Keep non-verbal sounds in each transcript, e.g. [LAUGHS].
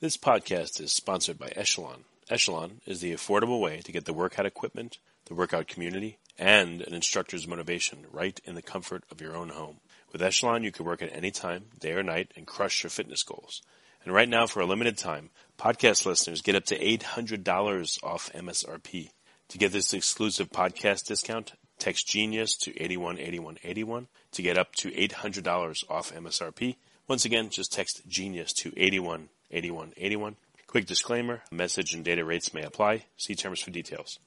This podcast is sponsored by Echelon. Echelon is the affordable way to get the workout equipment, the workout community, and an instructor's motivation right in the comfort of your own home. With Echelon, you can work at any time, day or night, and crush your fitness goals. And right now, for a limited time, podcast listeners get up to $800 off MSRP. To get this exclusive podcast discount, text Genius to 818181 to get up to $800 off MSRP. Once again, just text Genius to 818181. Quick disclaimer, message and data rates may apply. See terms for details.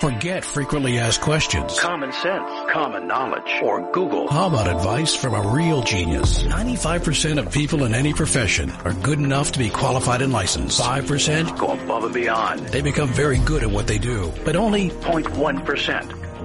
Forget frequently asked questions. Common sense, common knowledge, or Google. How about advice from a real genius? 95% of people in any profession are good enough to be qualified and licensed. 5% Go above and beyond. they become very good at what they do, but only 0.1%.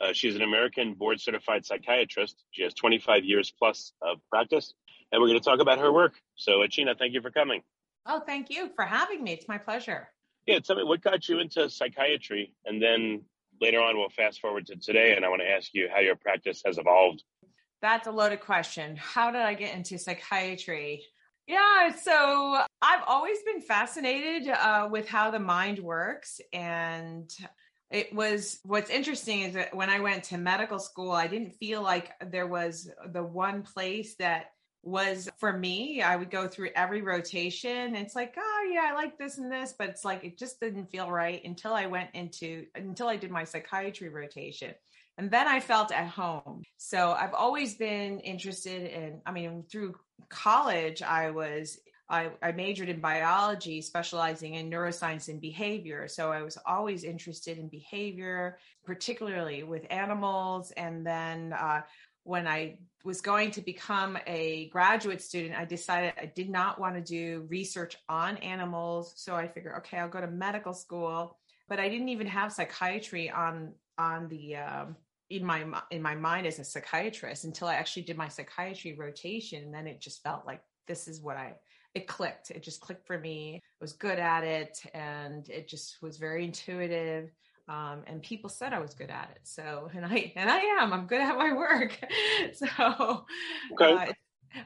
Uh, she's an American board certified psychiatrist. She has 25 years plus of practice, and we're going to talk about her work. So, Achina, thank you for coming. Oh, thank you for having me. It's my pleasure. Yeah, tell me what got you into psychiatry, and then later on we'll fast forward to today, and I want to ask you how your practice has evolved. That's a loaded question. How did I get into psychiatry? Yeah, so I've always been fascinated uh, with how the mind works. And it was what's interesting is that when I went to medical school, I didn't feel like there was the one place that was for me. I would go through every rotation. It's like, oh, yeah, I like this and this, but it's like it just didn't feel right until I went into, until I did my psychiatry rotation. And then I felt at home. So I've always been interested in, I mean, through college, I was, I, I majored in biology, specializing in neuroscience and behavior. So I was always interested in behavior, particularly with animals. And then uh, when I was going to become a graduate student, I decided I did not want to do research on animals. So I figured, okay, I'll go to medical school. But I didn't even have psychiatry on on the um, in my in my mind as a psychiatrist until I actually did my psychiatry rotation, and then it just felt like this is what I. It clicked. It just clicked for me. I was good at it, and it just was very intuitive. Um, and people said I was good at it. So, and I and I am. I'm good at my work. [LAUGHS] so, Okay. uh,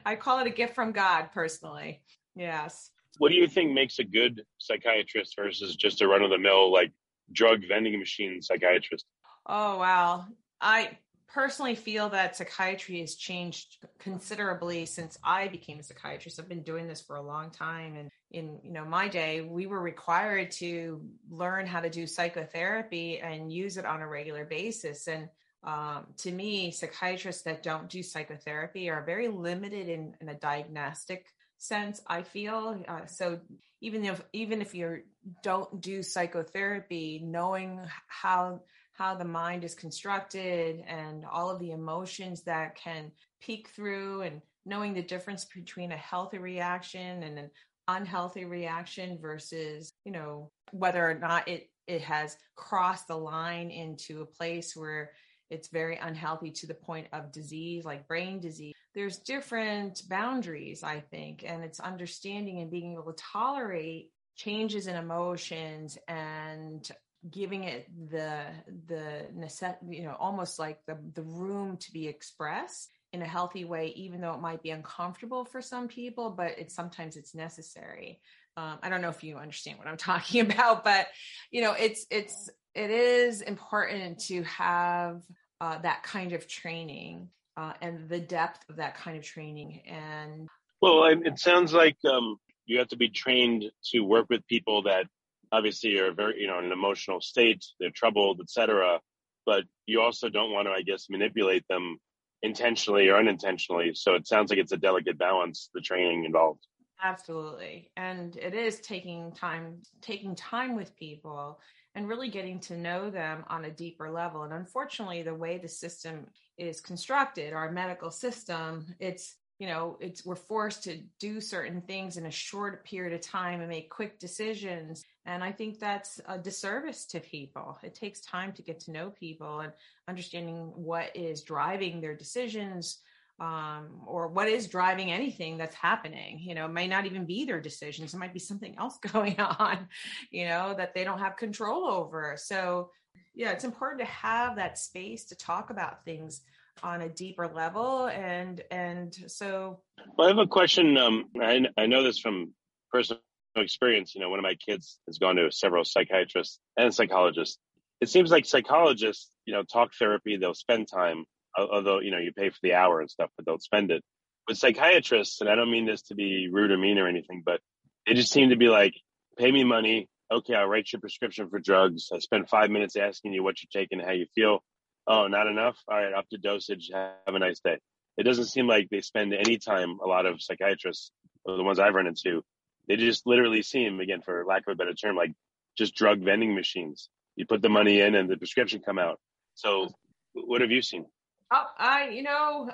I call it a gift from God, personally. Yes. What do you think makes a good psychiatrist versus just a run of the mill, like drug vending machine psychiatrist? Oh, wow. I personally feel that psychiatry has changed considerably since I became a psychiatrist. I've been doing this for a long time. And in you know my day we were required to learn how to do psychotherapy and use it on a regular basis. And um, to me psychiatrists that don't do psychotherapy are very limited in, in a diagnostic sense i feel. Uh, so even if even if you don't do psychotherapy knowing how how the mind is constructed and all of the emotions that can peek through and knowing the difference between a healthy reaction and an unhealthy reaction versus you know whether or not it it has crossed the line into a place where it's very unhealthy to the point of disease like brain disease. There's different boundaries i think and it's understanding and being able to tolerate changes in emotions and giving it the the necess- you know almost like the the room to be expressed in a healthy way even though it might be uncomfortable for some people but it's sometimes it's necessary. Um, i don't know if you understand what i'm [LAUGHS] talking about but you know it's it's it is important to have uh, that kind of training uh, and the depth of that kind of training and Well, it sounds like um, you have to be trained to work with people that obviously are very, you know, in an emotional state, they're troubled, etc. But you also don't want to, I guess, manipulate them intentionally or unintentionally. So it sounds like it's a delicate balance, the training involved. Absolutely. And it is taking time taking time with people and really getting to know them on a deeper level. And unfortunately, the way the system is constructed, our medical system, it's you know it's we're forced to do certain things in a short period of time and make quick decisions. And i think that's a disservice to people. It takes time to get to know people and understanding what is driving their decisions um, or what is driving anything that's happening. You know it may not even be their decisions. It might be something else [LAUGHS] going on you know that they don't have control over. So yeah it's important to have that space to talk about things on a deeper level and and so well i have a question um i, I know this from personal experience you know one of my kids has gone to several psychiatrists and psychologists. It seems like psychologists you know talk therapy they'll spend time although you know you pay for the hour and stuff but they'll spend it. With psychiatrists and i don't mean this to be rude or mean or anything but they just seem to be like pay me money. Okay i'll write your prescription for drugs. I spend five minutes asking you what you're taking how you feel oh, not enough. All right, up to dosage. Have a nice day. It doesn't seem like they spend any time. A lot of psychiatrists, the ones I've run into, they just literally seem, again, for lack of a better term, like just drug vending machines. You put the money in, and the prescription come out. So, what have you seen? Oh, I, you know,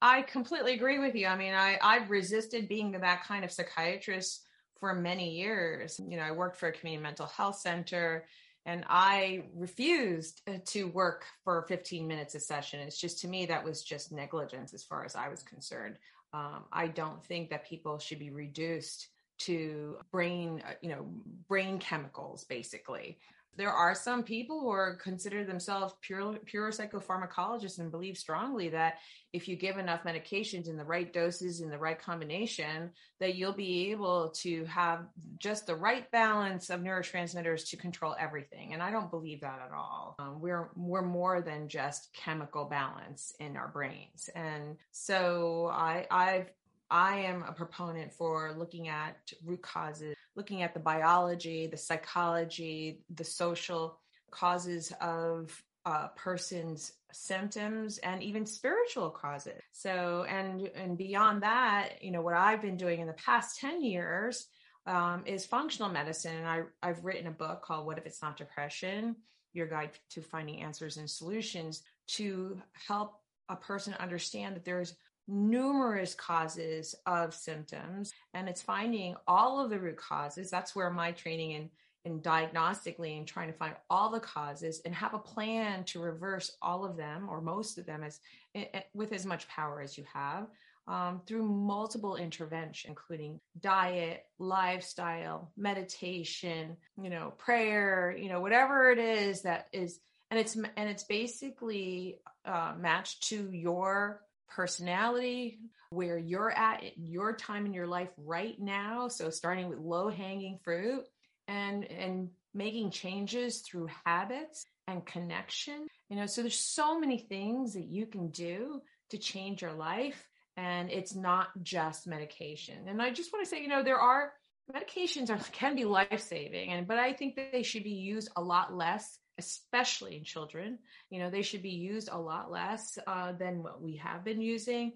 I completely agree with you. I mean, I I've resisted being that kind of psychiatrist for many years. You know, I worked for a community mental health center and I refused uh, to work for 15 minutes a session. It's just to me that was just negligence as far as I was concerned. Um, I don't think that people should be reduced to brain, uh, you know, brain chemicals basically there are some people who are consider themselves pure pure psychopharmacologists and believe strongly that if you give enough medications in the right doses in the right combination that you'll be able to have just the right balance of neurotransmitters to control everything. And i don't believe that at all. Um, we're we're more than just chemical balance in our brains. And so i i've I am a proponent for looking at root causes, looking at the biology, the psychology, the social causes of a person's symptoms and even spiritual causes. So, and and beyond that, you know, what I've been doing in the past ten years um, is functional medicine, and I I've written a book called "What If It's Not Depression." Your guide to finding answers and solutions to help a person understand that there's numerous causes of symptoms and it's finding all of the root causes. That's where my training in in diagnostically and trying to find all the causes and have a plan to reverse all of them or most of them as with as much power as you have um, through multiple interventions including diet lifestyle meditation you know prayer you know whatever it is that is and it's and it's basically uh, matched to your personality, where you're at your time in your life right now. So starting with low hanging fruit and, and making changes through habits and connection. You know, so there's so many things that you can do to change your life. And it's not just medication. And I just want to say, you know, there are medications are, can be life saving, and but I think that they should be used a lot less especially in children. You know, they should be used a lot less uh, than what we have been using.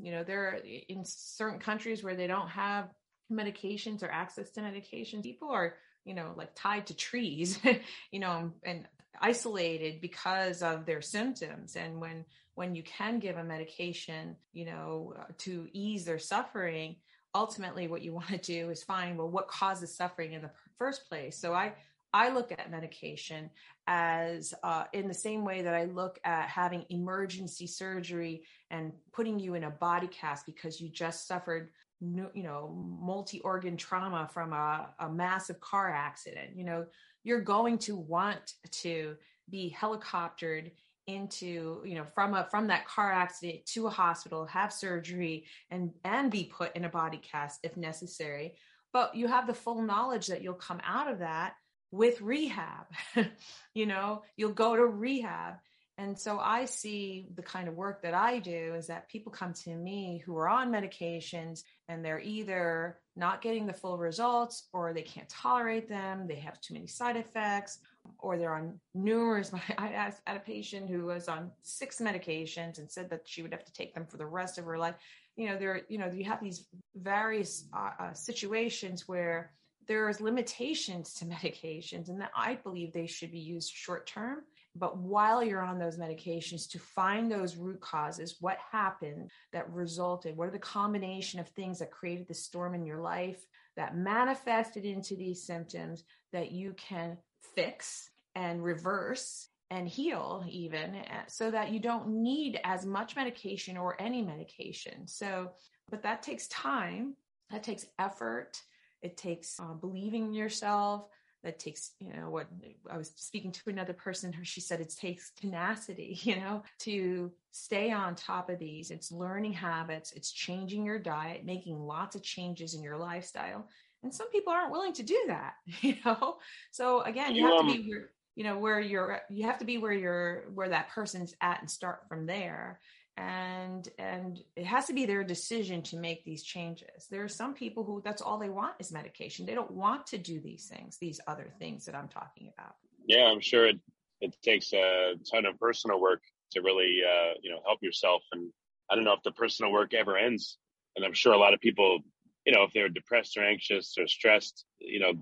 You know, there are in certain countries where they don't have medications or access to medications, people are, you know, like tied to trees, [LAUGHS] you know, and isolated because of their symptoms. And when when you can give a medication, you know, uh, to ease their suffering, ultimately what you [LAUGHS] want to do is find well what causes suffering in the first place. So I I look at medication as uh, in the same way that I look at having emergency surgery and putting you in a body cast because you just suffered, you know, multi organ trauma from a, a massive car accident. You know, you're going to want to be helicoptered into you know from a from that car accident to a hospital have surgery and and be put in a body cast if necessary but you have the full knowledge that you'll come out of that with rehab. [LAUGHS] you know, you'll go to rehab. And so I see the kind of work that I do is that people come to me who are on medications and they're either not getting the full results or they can't tolerate them, they have too many side effects, or they're on numerous. [LAUGHS] I asked a patient who was on six medications and said that she would have to take them for the rest of her life. You know, there, you know, you have these various uh, uh, situations where there's limitations to [LAUGHS] medications and that I believe they should be used short term but while you're on those medications to find those root causes what happened that resulted what are the combination of things that created the storm in your life that manifested into these symptoms that you can fix and reverse and heal even eh, so that you don't need as much medication or any medication. So but that takes time that takes effort it takes uh, believing in yourself. That takes you know what i was speaking to another person who she said it takes tenacity [LAUGHS] you know to stay on top of these. It's learning habits. It's changing your diet making lots of changes in your lifestyle. And some people aren't willing to do that [LAUGHS] you know? So again you, you have um, to be where you know where you're you have to be where you're where that person's at and start from there and and it has to be their decision to make these changes. There are some people who that's all they want is medication. They don't want to do these things these other things that i'm talking about. Yeah i'm sure it it takes a ton of personal work to really uh, you know help yourself. And i don't know if the personal work ever ends. And i'm sure a lot of people you know if they're depressed or anxious or stressed you know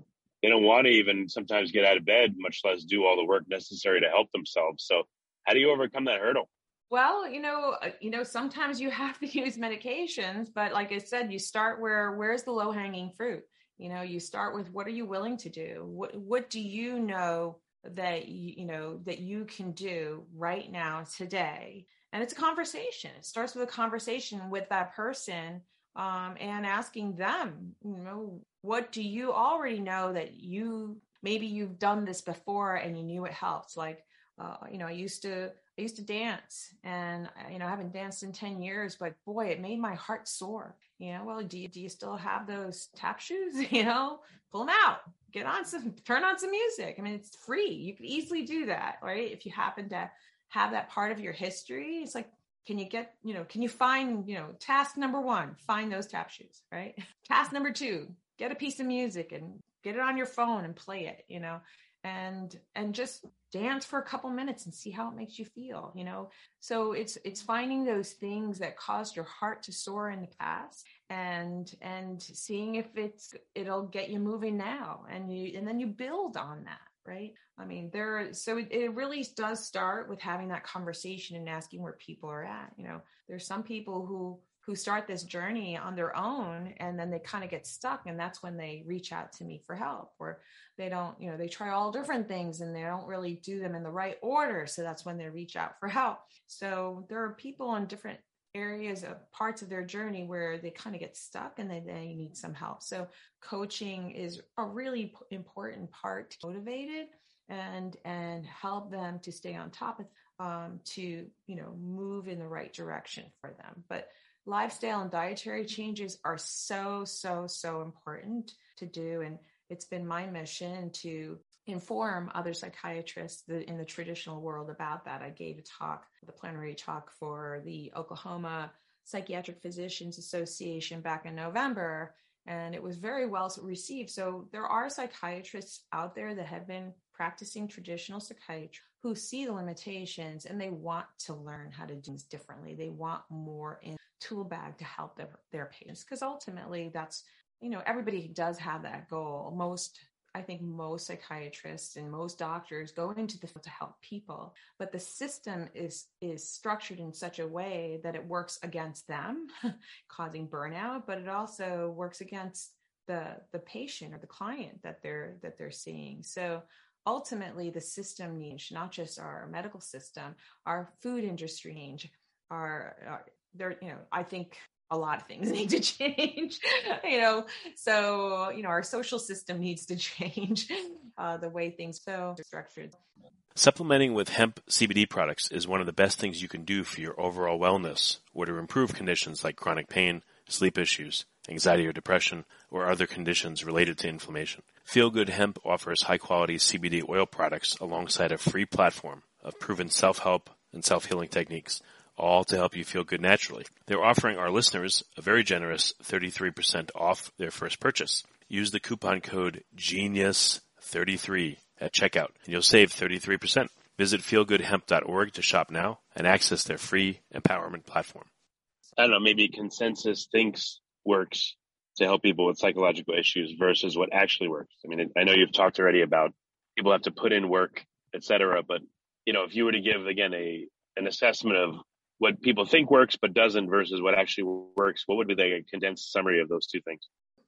they don't want to even sometimes get out of bed much less do all the work necessary to help themselves. So how do you overcome that hurdle well, you know, uh, you know, sometimes you have [LAUGHS] to use medications, but like I said, you start where where's the low hanging fruit? You know, you start with what are you willing to do? What what do you know that you, you know that you can do right now today? And it's a conversation. It starts with a conversation with that person um, and asking them, you know, what do you already know that you maybe you've done this before and you knew it helps? Like, uh, you know, I used to I used to dance and uh, you know I haven't danced in 10 years but boy it made my heart sore you know well do you do you still have those tap shoes? [LAUGHS] You know pull them out get on some turn on some music. I mean it's free. You could easily do that right? If you happen to have that part of your history it's like can you get you know can you find you know task number 1 find those tap shoes right? [LAUGHS] Task number 2 get a piece of music and get it on your phone and play it you know and and just dance for a couple minutes and see how it makes you feel you know? So it's it's finding those things that caused your heart to soar in the past and and seeing if it's it'll get you moving now and you and then you build on that right? I mean there so it, it really does start with having that conversation and asking where people are at you know? There's some people who who start this journey on their own and then they kind of get stuck and that's when they reach out to me for help or they don't you know they try all different things and they don't really do them in the right order so that's when they reach out for help. So there are people on different areas of parts of their journey where they kind of get stuck and they, they need some help. So coaching is a really important part to motivated and and help them to stay on top of um, to you know move in the right direction for them. But lifestyle and dietary changes are so, so, so important to do. And it's been my mission to inform other psychiatrists in the traditional world about that. I gave a talk, the plenary talk for the Oklahoma Psychiatric Physicians Association back in November, and it was very well received. So there are psychiatrists out there that have been practicing traditional psychiatry who see the limitations and they want to learn how to do things differently. They want more in tool bag to help their, their patients because ultimately that's you know everybody does have that goal most I think most psychiatrists and most doctors go into the field to help people, but the system is is structured in such a way that it works against them, [LAUGHS] causing burnout, but it also works against the the patient or the client that they're that they're seeing. So ultimately the system needs not just our medical system, our food industry needs, our, our there, you know, I think a lot of things [LAUGHS] need to change, you know, so, you know, our social system needs to [LAUGHS] change uh, the way things so structured. Supplementing with hemp CBD products is one of the best things you can do for your overall wellness or to improve conditions like chronic pain, sleep issues, anxiety or depression, or other conditions related to inflammation. Feel Good Hemp offers high quality CBD oil products alongside a free platform of proven self-help and self-healing techniques all to help you feel good naturally. They're offering our listeners a very generous 33% off their first purchase. Use the coupon code GENIUS33 at checkout and you'll save 33%. Visit feelgoodhemp.org to shop now and access their free empowerment platform. I don't know, maybe consensus thinks works to help people with psychological issues versus what actually works. I mean, I know you've talked already about people have to put in work, etc. But you know, if you were to give again a an assessment of what people think works but doesn't versus what actually works, what would be the condensed summary of those two things?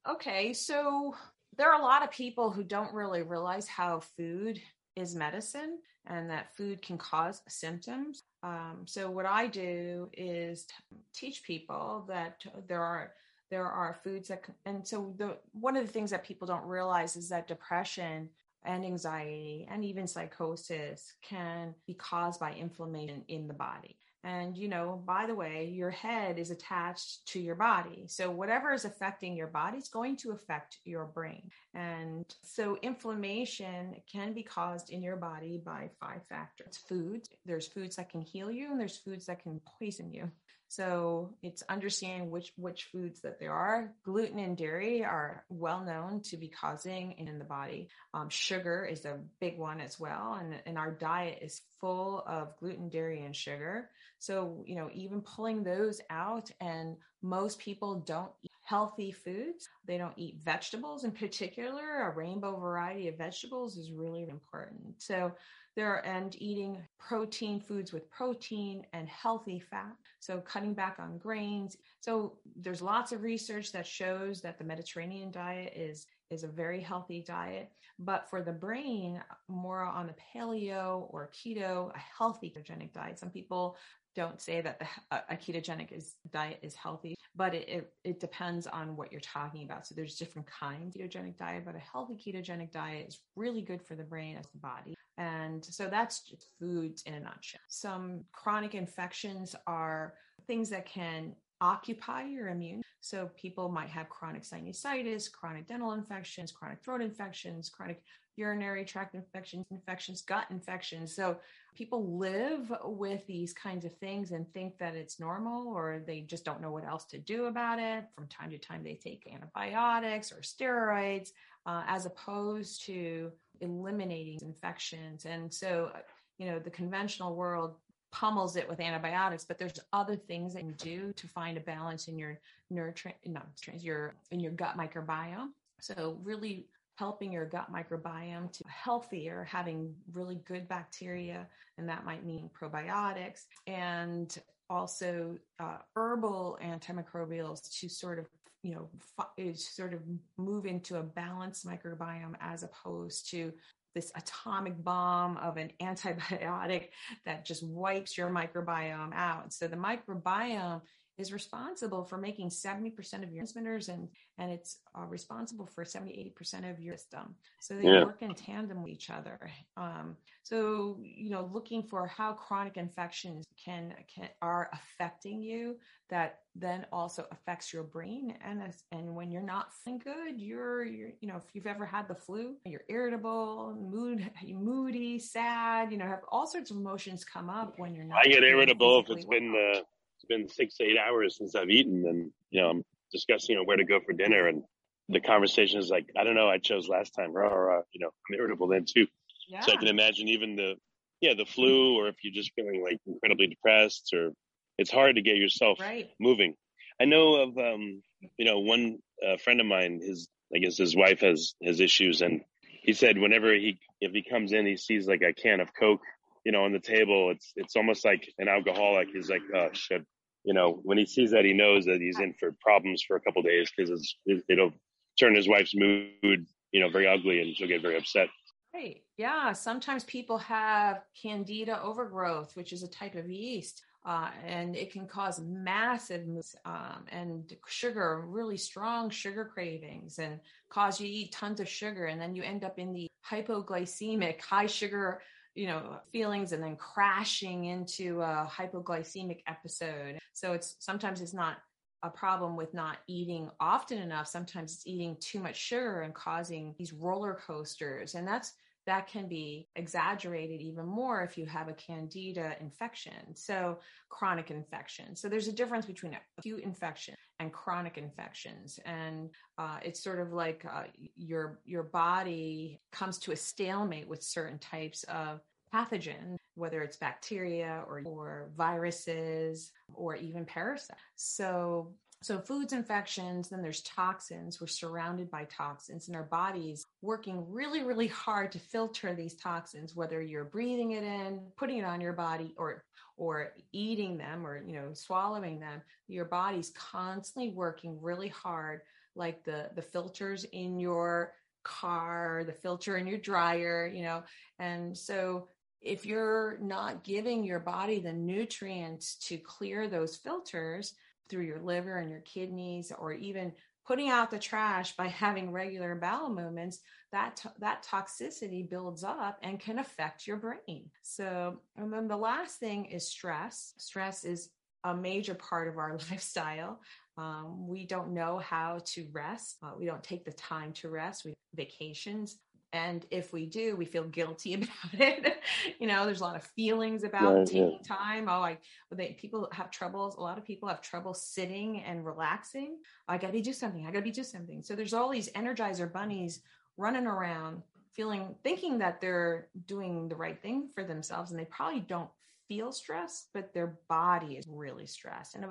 Okay, so there are a lot of people who don't really realize how food is medicine and that food can cause symptoms. Um, so what I do is teach people that there are there are foods that and so the one of the things that people don't realize is that depression and anxiety and even psychosis can be caused by inflammation in the body. And, you know, by the way, your head is attached to your body. So, whatever is affecting your body is going to affect your brain. And so, inflammation can be caused in your body by five factors foods. There's foods that can heal you, and there's foods that can poison you. So it's understanding which which foods that there are. Gluten and dairy are well known to be causing in the body. Um, sugar is a big one as well, and, and our diet is full of gluten, dairy, and sugar. So you know, even pulling those out, and most people don't eat healthy foods. They don't eat vegetables in particular. A rainbow variety of vegetables is really important. So there and eating protein foods with protein and healthy fat so cutting back on grains so there's lots of research that shows that the mediterranean diet is is a very healthy diet but for the brain more on the paleo or keto a healthy ketogenic diet some people don't say that the, a ketogenic is, diet is healthy, but it, it, it, depends on what you're talking about. So there's different kinds of ketogenic diet, but a healthy ketogenic diet is really good for the brain as the body. And so that's just foods in a nutshell. Some chronic infections are things that can occupy your immune. So people might have chronic sinusitis, chronic dental infections, chronic throat infections, chronic urinary tract infections, infections, gut infections. So people live with these kinds of things and think that it's normal or they just don't know what else to do about it. From time to time, they take antibiotics or steroids uh, as opposed to eliminating infections. And so, you know, the conventional world pummels it with antibiotics, but there's other things that you do to find a balance in your nutrient, not your in your gut microbiome. So really helping your gut microbiome to healthier, having really good bacteria, and that might mean probiotics and also uh, herbal antimicrobials to sort of you know is sort of move into a balanced microbiome as opposed to this atomic bomb of an [LAUGHS] antibiotic that just wipes your microbiome out. So the microbiome is responsible for making 70% of your transmitters and and it's uh, responsible for 70 80% of your system so they yeah. work in tandem with each other um, so you know looking for how chronic infections can can are affecting you that then also affects your brain and and when you're not feeling good you're you're you know if you've ever had the flu you're irritable mood moody sad you know have all sorts of emotions come up when you're not i get irritable if it's well. been uh it's been six eight hours since I've eaten, and you know I'm discussing you know, where to go for dinner, and the conversation is like, I don't know, I chose last time, rah, rah, you know, I'm irritable then too. Yeah. So I can imagine even the yeah the flu, or if you're just feeling like incredibly depressed, or it's hard to get yourself right. moving. I know of um, you know one uh, friend of mine, his I guess his wife has has issues, and he said whenever he if he comes in, he sees like a can of Coke you know, on the table. It's it's almost like an alcoholic is like, oh shit. You know, when he sees that, he knows that he's in for problems for a couple days because it'll turn his wife's mood, you know, very ugly, and she'll get very upset. Right. Yeah. Sometimes people have candida overgrowth, which is a type of yeast. Uh, and it can cause massive um, and sugar, really strong sugar cravings, and cause you to eat tons of sugar, and then you end up in the hypoglycemic, high sugar you know feelings and then crashing into a hypoglycemic episode. So it's sometimes it's not a problem with not eating often enough. Sometimes it's eating too much sugar and causing these roller coasters. And that's that can be exaggerated even more if you have a candida infection. So chronic infection. So there's a difference between acute infection and chronic infections. And uh, it's sort of like uh, your your body comes to a stalemate with certain types of pathogen, whether it's bacteria or, or viruses or even parasites. So So, foods infections, then there's toxins. We're surrounded by toxins, and our body's working really, really hard to filter these toxins, whether you're breathing it in, putting it on your body, or or eating them or you know swallowing them your body's constantly working really hard like the the filters in your car the filter in your dryer you know and so if you're not giving your body the nutrients to clear those filters through your liver and your kidneys or even putting out the trash by having regular bowel movements that that toxicity builds up and can affect your brain. So and then the last thing is stress. Stress is a major part of our [LAUGHS] lifestyle. Um, we don't know how to rest. Uh, we don't take the time to rest. We vacations and if we do we feel guilty [LAUGHS] about it. You know there's a lot of feelings about right, taking yeah. time. Oh i they people have troubles a lot of people have trouble sitting and relaxing. I gotta be do something i gotta be do something. So there's all these energizer bunnies running around feeling thinking that they're doing the right thing for themselves and they probably don't feel stressed but their body is really stressed. And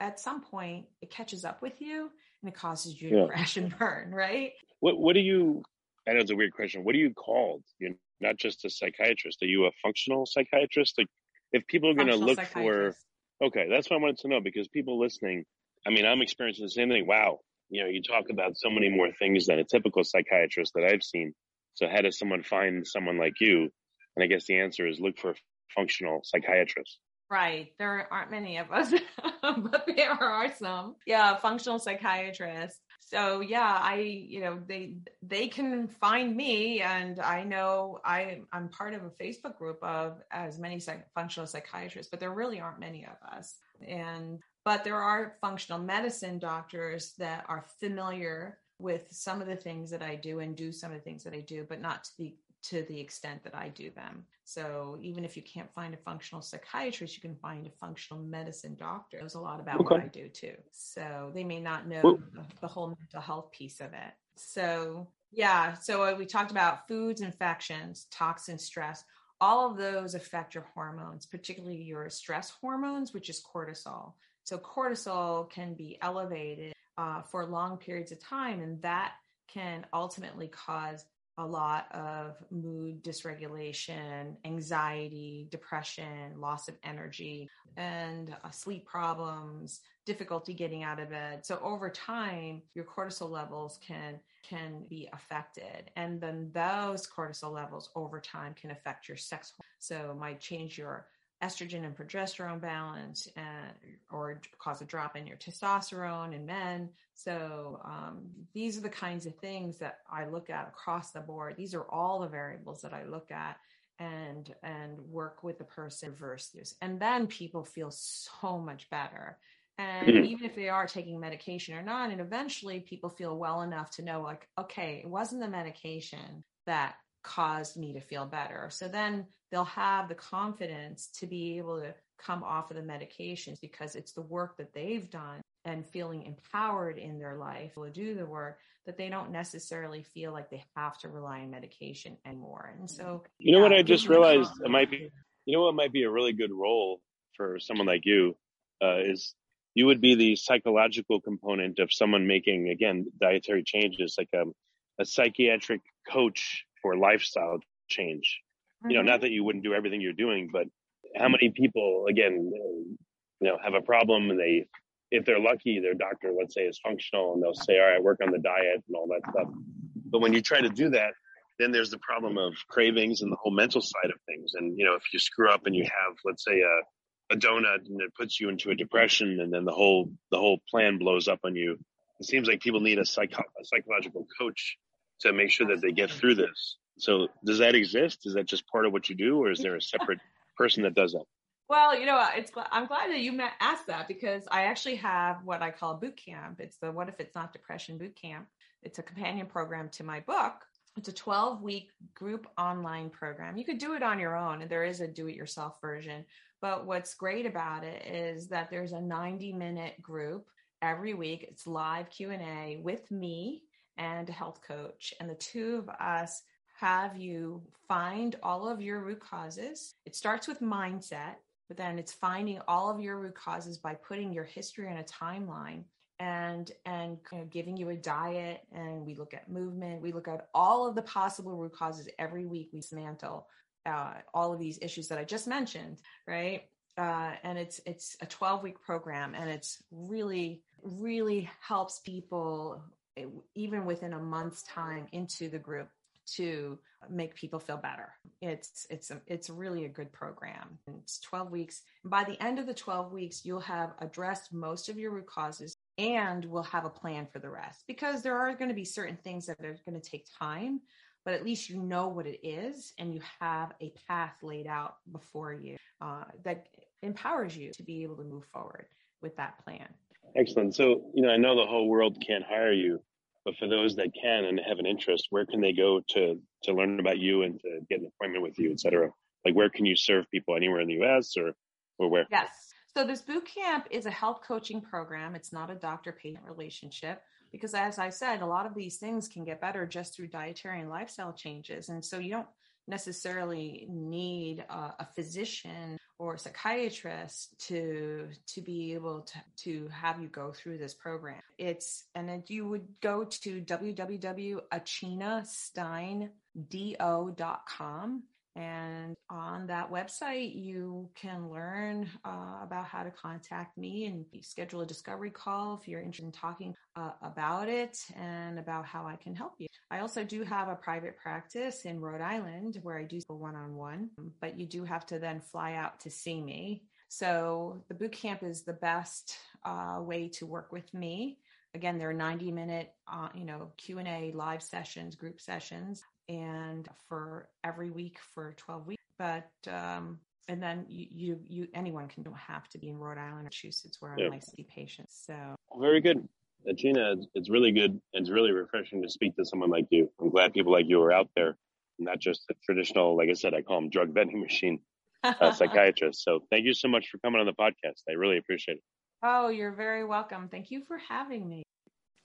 at some point it catches up with you and it causes you to crash and burn right? What what do you I know it's a weird question. What are you called? You're not just a psychiatrist. Are you a functional psychiatrist? Like, if people are going to look for, okay, that's what I wanted to know because people listening, I mean, I'm experiencing the same thing. Wow, you know, you talk about so many more things than a typical psychiatrist that I've seen. So, how does someone find someone like you? And I guess the answer is look for a functional psychiatrist. Right. There aren't many of us, [LAUGHS] but there are some. Yeah, functional psychiatrists so yeah i you know they they can find me and i know i i'm part of a facebook group of as many psych, functional psychiatrists but there really aren't many of us and but there are functional medicine doctors that are familiar with some of the things that i do and do some of the things that i do but not to the to the extent that I do them. So even if you can't find a functional psychiatrist, you can find a functional medicine doctor. Knows a lot about okay. what I do too. So they may not know the, the, whole mental health piece of it. So yeah, so uh, we talked about foods, infections, toxin, stress. All of those affect your hormones, particularly your stress hormones, which is cortisol. So cortisol can be elevated uh, for long periods of time, and that can ultimately cause a lot of mood dysregulation, anxiety, depression, loss of energy, and uh, sleep problems, difficulty getting out of bed. So over time, your cortisol levels can can be affected, and then those cortisol levels over time can affect your sex. So might change your estrogen and progesterone balance and, or cause a drop in your testosterone in men. So um, these are the kinds of things that I look at across the board. These are all the variables that I look at and and work with the person reverse this. And then people feel so much better. And mm-hmm. even if they are taking medication or not, and eventually people feel well enough to know, like, okay, it wasn't the medication that caused me to feel better. So then they'll have the confidence to be able to come off of the medications because it's the work that they've done and feeling empowered in their life to do the work that they don't necessarily feel like they have to rely on medication anymore. And so, you know yeah, what I just realized it might be, you know what might be a really good role for someone like you uh, is you would be the psychological component of someone making again dietary changes, like a, a psychiatric coach for lifestyle change. Mm-hmm. You know, not mm-hmm. that you wouldn't do everything you're doing, but how many people, again, you know, have a problem and they, if they're lucky, their doctor, let's say, is functional and they'll say, all right, work on the diet and all that stuff. But when you try to do that, then there's the problem of cravings and the whole mental side of things. And, you know, if you screw up and you have, let's say, a, a donut and it puts you into a depression and then the whole, the whole plan blows up on you. It seems like people need a, psycho- a psychological coach to make sure that they get through this. So does that exist? Is that just part of what you do, or is there a separate person that does that? Well, you know, it's I'm glad that you asked that because I actually have what I call a boot camp. It's the What If It's Not Depression boot camp. It's a companion program to my book. It's a 12 week group online program. You could do it on your own, and there is a do it yourself version. But what's great about it is that there's a 90 minute group every week. It's live Q&A with me and a health coach. And the two of us have you find all of your root causes. It starts with mindset, but then it's finding all of your root causes by putting your history on a timeline and and you know, giving you a diet and we look at movement we look at all of the possible root causes every week we dismantle uh, all of these issues that i just mentioned right uh, and it's it's a 12 week program and it's really really helps people even within a month's time into the group to make people feel better. It's it's a, it's really a good program. It's 12 weeks. by the end of the 12 weeks, you'll have addressed most of your root causes and we'll have a plan for the rest because there are going to be certain things that are going to take time, but at least you know what it is and you have a path laid out before you uh, that empowers you to be able to move forward with that plan. Excellent. So, you know, I know the whole world can't hire you, but for those that can and have an interest, where can they go to to learn about you and to get an appointment with you, et cetera? Like, where can you serve people anywhere in the U.S. or or where? Yes. So this boot camp is a health coaching program. It's not a doctor-patient relationship because, as I said, a lot of these things can get better just through dietary and lifestyle changes, and so you don't necessarily need a, a physician or psychiatrist to to be able to to have you go through this program it's and then you would go to www.achinasteindo.com and on that website, you can learn uh, about how to contact me and schedule a discovery call if you're interested in talking uh, about it and about how I can help you. I also do have a private practice in Rhode Island where I do one on one, but you do have to then fly out to see me. So the boot camp is the best uh, way to work with me again there are 90 minute uh, you know q&a live sessions group sessions and for every week for 12 weeks. But um, and then you, you, you anyone can don't have to be in Rhode Island or Massachusetts where yeah. I like see patients. So very good. Gina, it's really good. It's really refreshing to speak to someone like you. I'm glad people like you are out there, not just the traditional, like I said, I call them drug vending [LAUGHS] machine uh, [LAUGHS] psychiatrists. So thank you so much for coming on the podcast. I really appreciate it. Oh, you're very welcome. Thank you for having me.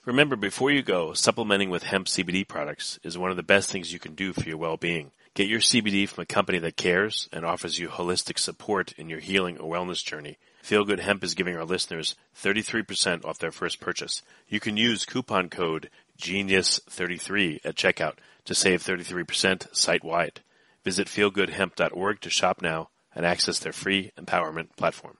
Remember, before you go, supplementing with hemp CBD products is one of the best things you can do for your well-being. Get your CBD from a company that cares and offers you holistic support in your healing or wellness journey. Feel Good Hemp is giving our listeners 33% off their first purchase. You can use coupon code GENIUS33 at checkout to save 33% site-wide. Visit feelgoodhemp.org to shop now and access their free empowerment platform.